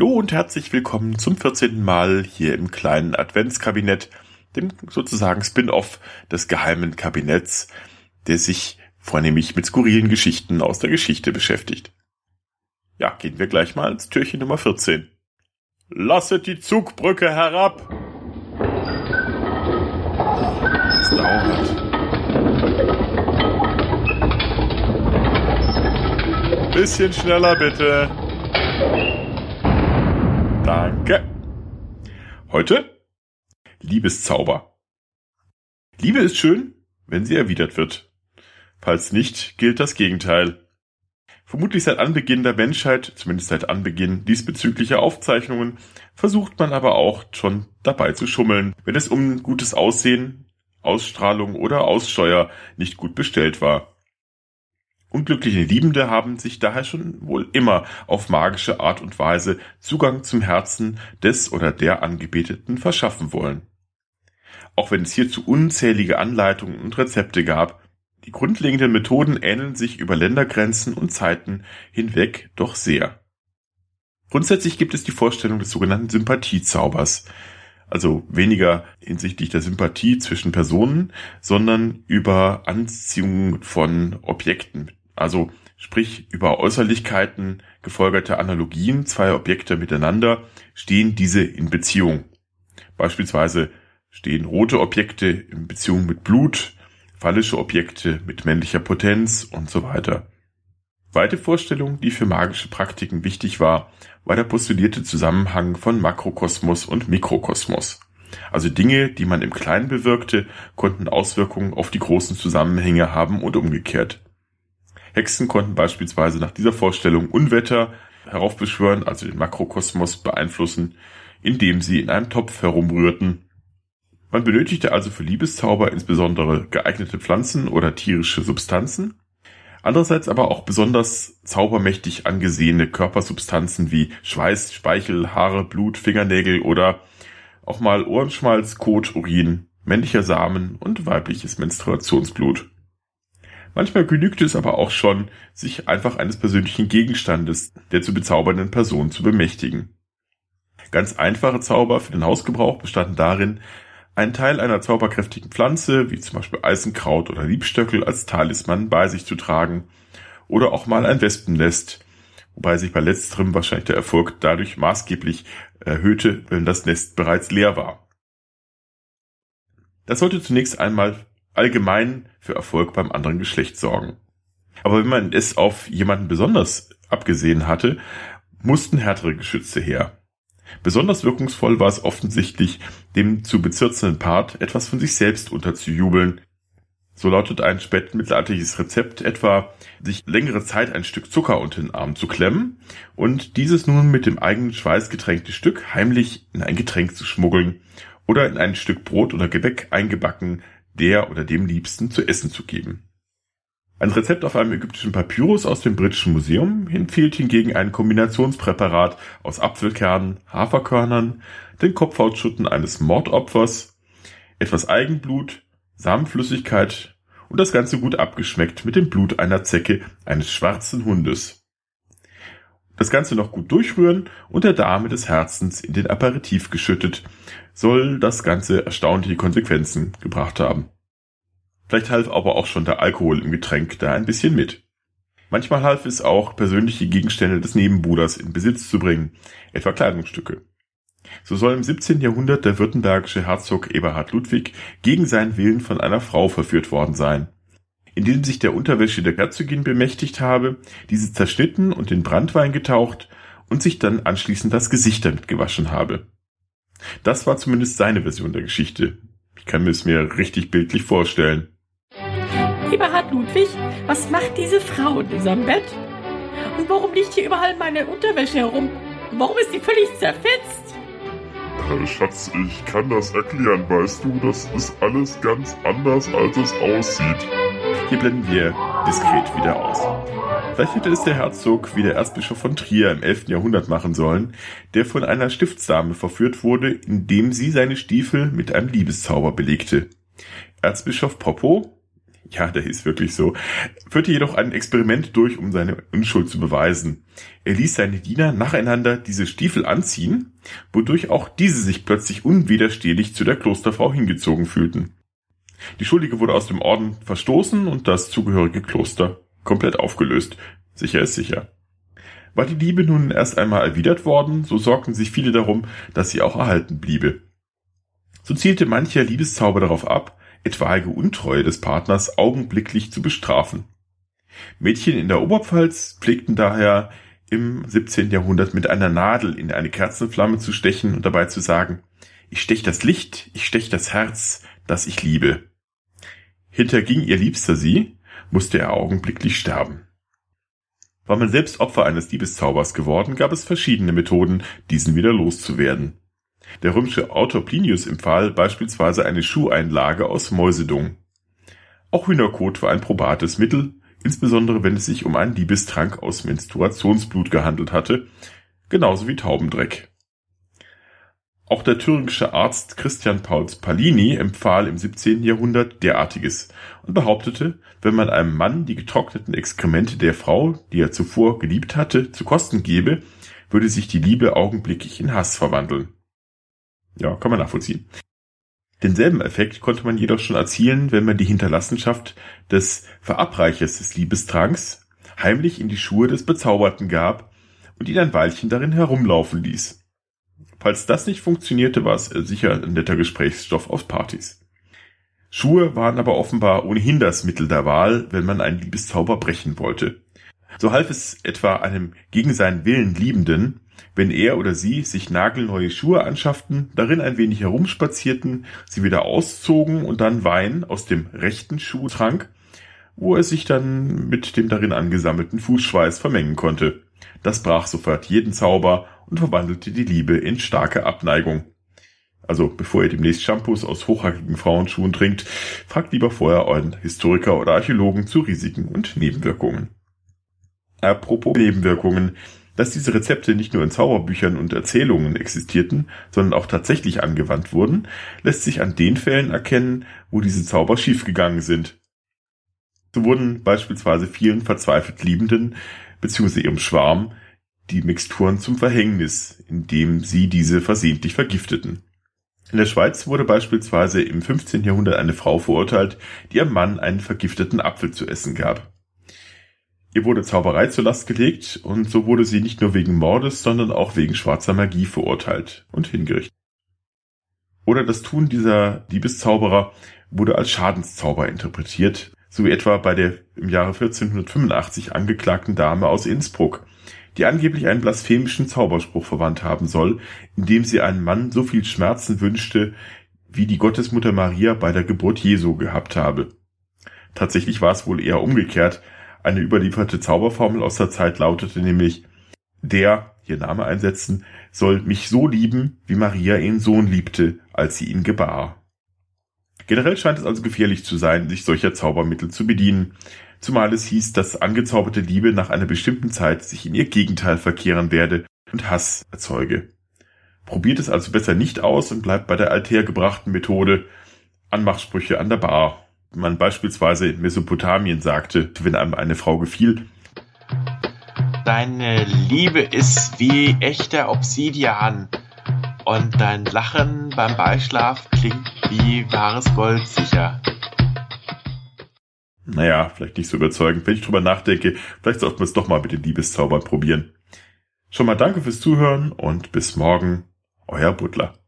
Hallo und herzlich willkommen zum 14. Mal hier im kleinen Adventskabinett, dem sozusagen Spin-off des geheimen Kabinetts, der sich vornehmlich mit skurrilen Geschichten aus der Geschichte beschäftigt. Ja, gehen wir gleich mal ins Türchen Nummer 14. Lasset die Zugbrücke herab! Das dauert. Bisschen schneller bitte. Danke. Heute Liebeszauber. Liebe ist schön, wenn sie erwidert wird. Falls nicht, gilt das Gegenteil. Vermutlich seit Anbeginn der Menschheit, zumindest seit Anbeginn diesbezüglicher Aufzeichnungen, versucht man aber auch schon dabei zu schummeln, wenn es um gutes Aussehen, Ausstrahlung oder Aussteuer nicht gut bestellt war. Unglückliche Liebende haben sich daher schon wohl immer auf magische Art und Weise Zugang zum Herzen des oder der Angebeteten verschaffen wollen. Auch wenn es hierzu unzählige Anleitungen und Rezepte gab, die grundlegenden Methoden ähneln sich über Ländergrenzen und Zeiten hinweg doch sehr. Grundsätzlich gibt es die Vorstellung des sogenannten Sympathiezaubers, also weniger hinsichtlich der Sympathie zwischen Personen, sondern über Anziehung von Objekten, also sprich über Äußerlichkeiten gefolgerte Analogien zweier Objekte miteinander, stehen diese in Beziehung. Beispielsweise stehen rote Objekte in Beziehung mit Blut, phallische Objekte mit männlicher Potenz und so weiter. Weite Vorstellung, die für magische Praktiken wichtig war, war der postulierte Zusammenhang von Makrokosmos und Mikrokosmos. Also Dinge, die man im Kleinen bewirkte, konnten Auswirkungen auf die großen Zusammenhänge haben und umgekehrt. Hexen konnten beispielsweise nach dieser Vorstellung Unwetter heraufbeschwören, also den Makrokosmos beeinflussen, indem sie in einem Topf herumrührten. Man benötigte also für Liebeszauber insbesondere geeignete Pflanzen oder tierische Substanzen, andererseits aber auch besonders zaubermächtig angesehene Körpersubstanzen wie Schweiß, Speichel, Haare, Blut, Fingernägel oder auch mal Ohrenschmalz, Kot, Urin, männlicher Samen und weibliches Menstruationsblut. Manchmal genügte es aber auch schon, sich einfach eines persönlichen Gegenstandes der zu bezaubernden Person zu bemächtigen. Ganz einfache Zauber für den Hausgebrauch bestanden darin, einen Teil einer zauberkräftigen Pflanze, wie zum Beispiel Eisenkraut oder Liebstöckel, als Talisman bei sich zu tragen, oder auch mal ein Wespennest, wobei sich bei letzterem wahrscheinlich der Erfolg dadurch maßgeblich erhöhte, wenn das Nest bereits leer war. Das sollte zunächst einmal allgemein für Erfolg beim anderen Geschlecht sorgen. Aber wenn man es auf jemanden besonders abgesehen hatte, mussten härtere Geschütze her. Besonders wirkungsvoll war es offensichtlich, dem zu bezirzenden Part etwas von sich selbst unterzujubeln. So lautet ein spätmittelalterliches Rezept etwa, sich längere Zeit ein Stück Zucker unter den Arm zu klemmen und dieses nun mit dem eigenen Schweiß getränkte Stück heimlich in ein Getränk zu schmuggeln oder in ein Stück Brot oder Gebäck eingebacken der oder dem Liebsten zu essen zu geben. Ein Rezept auf einem ägyptischen Papyrus aus dem Britischen Museum empfiehlt hingegen ein Kombinationspräparat aus Apfelkernen, Haferkörnern, den Kopfhautschutten eines Mordopfers, etwas Eigenblut, Samenflüssigkeit und das Ganze gut abgeschmeckt mit dem Blut einer Zecke eines schwarzen Hundes. Das Ganze noch gut durchrühren und der Dame des Herzens in den Aperitif geschüttet, soll das Ganze erstaunliche Konsequenzen gebracht haben. Vielleicht half aber auch schon der Alkohol im Getränk da ein bisschen mit. Manchmal half es auch, persönliche Gegenstände des Nebenbruders in Besitz zu bringen, etwa Kleidungsstücke. So soll im 17. Jahrhundert der württembergische Herzog Eberhard Ludwig gegen seinen Willen von einer Frau verführt worden sein. Indem sich der Unterwäsche der Herzogin bemächtigt habe, diese zerschnitten und in Brandwein getaucht und sich dann anschließend das Gesicht damit gewaschen habe. Das war zumindest seine Version der Geschichte. Ich kann mir es mir richtig bildlich vorstellen. Eberhard Ludwig, was macht diese Frau in diesem Bett? Und warum liegt hier überall meine Unterwäsche herum? Warum ist die völlig zerfetzt? Schatz, ich kann das erklären, weißt du, das ist alles ganz anders, als es aussieht. Hier blenden wir diskret wieder aus. Vielleicht hätte es der Herzog wie der Erzbischof von Trier im 11. Jahrhundert machen sollen, der von einer Stiftsdame verführt wurde, indem sie seine Stiefel mit einem Liebeszauber belegte. Erzbischof Poppo, Ja, der ist wirklich so. Führte jedoch ein Experiment durch, um seine Unschuld zu beweisen. Er ließ seine Diener nacheinander diese Stiefel anziehen, wodurch auch diese sich plötzlich unwiderstehlich zu der Klosterfrau hingezogen fühlten. Die Schuldige wurde aus dem Orden verstoßen und das zugehörige Kloster komplett aufgelöst. Sicher ist sicher. War die Liebe nun erst einmal erwidert worden, so sorgten sich viele darum, dass sie auch erhalten bliebe. So zielte mancher Liebeszauber darauf ab, etwaige Untreue des Partners augenblicklich zu bestrafen. Mädchen in der Oberpfalz pflegten daher im 17. Jahrhundert mit einer Nadel in eine Kerzenflamme zu stechen und dabei zu sagen, ich stech das Licht, ich stech das Herz, das ich liebe. Hinterging ihr Liebster sie, musste er augenblicklich sterben. War man selbst Opfer eines Liebeszaubers geworden, gab es verschiedene Methoden, diesen wieder loszuwerden. Der römische Autor Plinius empfahl beispielsweise eine Schuheinlage aus Mäusedung. Auch Hühnerkot war ein probates Mittel, insbesondere wenn es sich um einen Liebestrank aus Menstruationsblut gehandelt hatte, genauso wie Taubendreck. Auch der thüringische Arzt Christian Pauls Palini empfahl im 17. Jahrhundert derartiges und behauptete, wenn man einem Mann die getrockneten Exkremente der Frau, die er zuvor geliebt hatte, zu Kosten gebe, würde sich die Liebe augenblicklich in Hass verwandeln. Ja, kann man nachvollziehen. Denselben Effekt konnte man jedoch schon erzielen, wenn man die Hinterlassenschaft des Verabreichers des Liebestranks heimlich in die Schuhe des Bezauberten gab und ihn ein Weilchen darin herumlaufen ließ. Falls das nicht funktionierte, war es sicher ein netter Gesprächsstoff auf Partys. Schuhe waren aber offenbar ohnehin das Mittel der Wahl, wenn man einen Liebeszauber brechen wollte. So half es etwa einem gegen seinen Willen Liebenden, wenn er oder sie sich nagelneue Schuhe anschafften, darin ein wenig herumspazierten, sie wieder auszogen und dann Wein aus dem rechten Schuh trank, wo er sich dann mit dem darin angesammelten Fußschweiß vermengen konnte. Das brach sofort jeden Zauber und verwandelte die Liebe in starke Abneigung. Also bevor ihr demnächst Shampoos aus hochhackigen Frauenschuhen trinkt, fragt lieber vorher euren Historiker oder Archäologen zu Risiken und Nebenwirkungen. Apropos Nebenwirkungen, dass diese Rezepte nicht nur in Zauberbüchern und Erzählungen existierten, sondern auch tatsächlich angewandt wurden, lässt sich an den Fällen erkennen, wo diese Zauber schiefgegangen sind. So wurden beispielsweise vielen verzweifelt Liebenden bzw. ihrem Schwarm die Mixturen zum Verhängnis, indem sie diese versehentlich vergifteten. In der Schweiz wurde beispielsweise im 15. Jahrhundert eine Frau verurteilt, die ihrem Mann einen vergifteten Apfel zu essen gab. Ihr wurde Zauberei zur Last gelegt und so wurde sie nicht nur wegen Mordes, sondern auch wegen schwarzer Magie verurteilt und hingerichtet. Oder das Tun dieser Liebeszauberer wurde als Schadenszauber interpretiert, so wie etwa bei der im Jahre 1485 angeklagten Dame aus Innsbruck, die angeblich einen blasphemischen Zauberspruch verwandt haben soll, indem sie einen Mann so viel Schmerzen wünschte, wie die Gottesmutter Maria bei der Geburt Jesu gehabt habe. Tatsächlich war es wohl eher umgekehrt. Eine überlieferte Zauberformel aus der Zeit lautete nämlich, der, ihr Name einsetzen, soll mich so lieben, wie Maria ihren Sohn liebte, als sie ihn gebar. Generell scheint es also gefährlich zu sein, sich solcher Zaubermittel zu bedienen zumal es hieß, dass angezauberte Liebe nach einer bestimmten Zeit sich in ihr Gegenteil verkehren werde und Hass erzeuge. Probiert es also besser nicht aus und bleibt bei der althergebrachten Methode Anmachsprüche an der Bar. Man beispielsweise in Mesopotamien sagte, wenn einem eine Frau gefiel, Deine Liebe ist wie echter Obsidian und dein Lachen beim Beischlaf klingt wie wahres Gold sicher naja, vielleicht nicht so überzeugend. Wenn ich drüber nachdenke, vielleicht sollten wir es doch mal mit den Liebeszaubern probieren. Schon mal danke fürs Zuhören und bis morgen, euer Butler.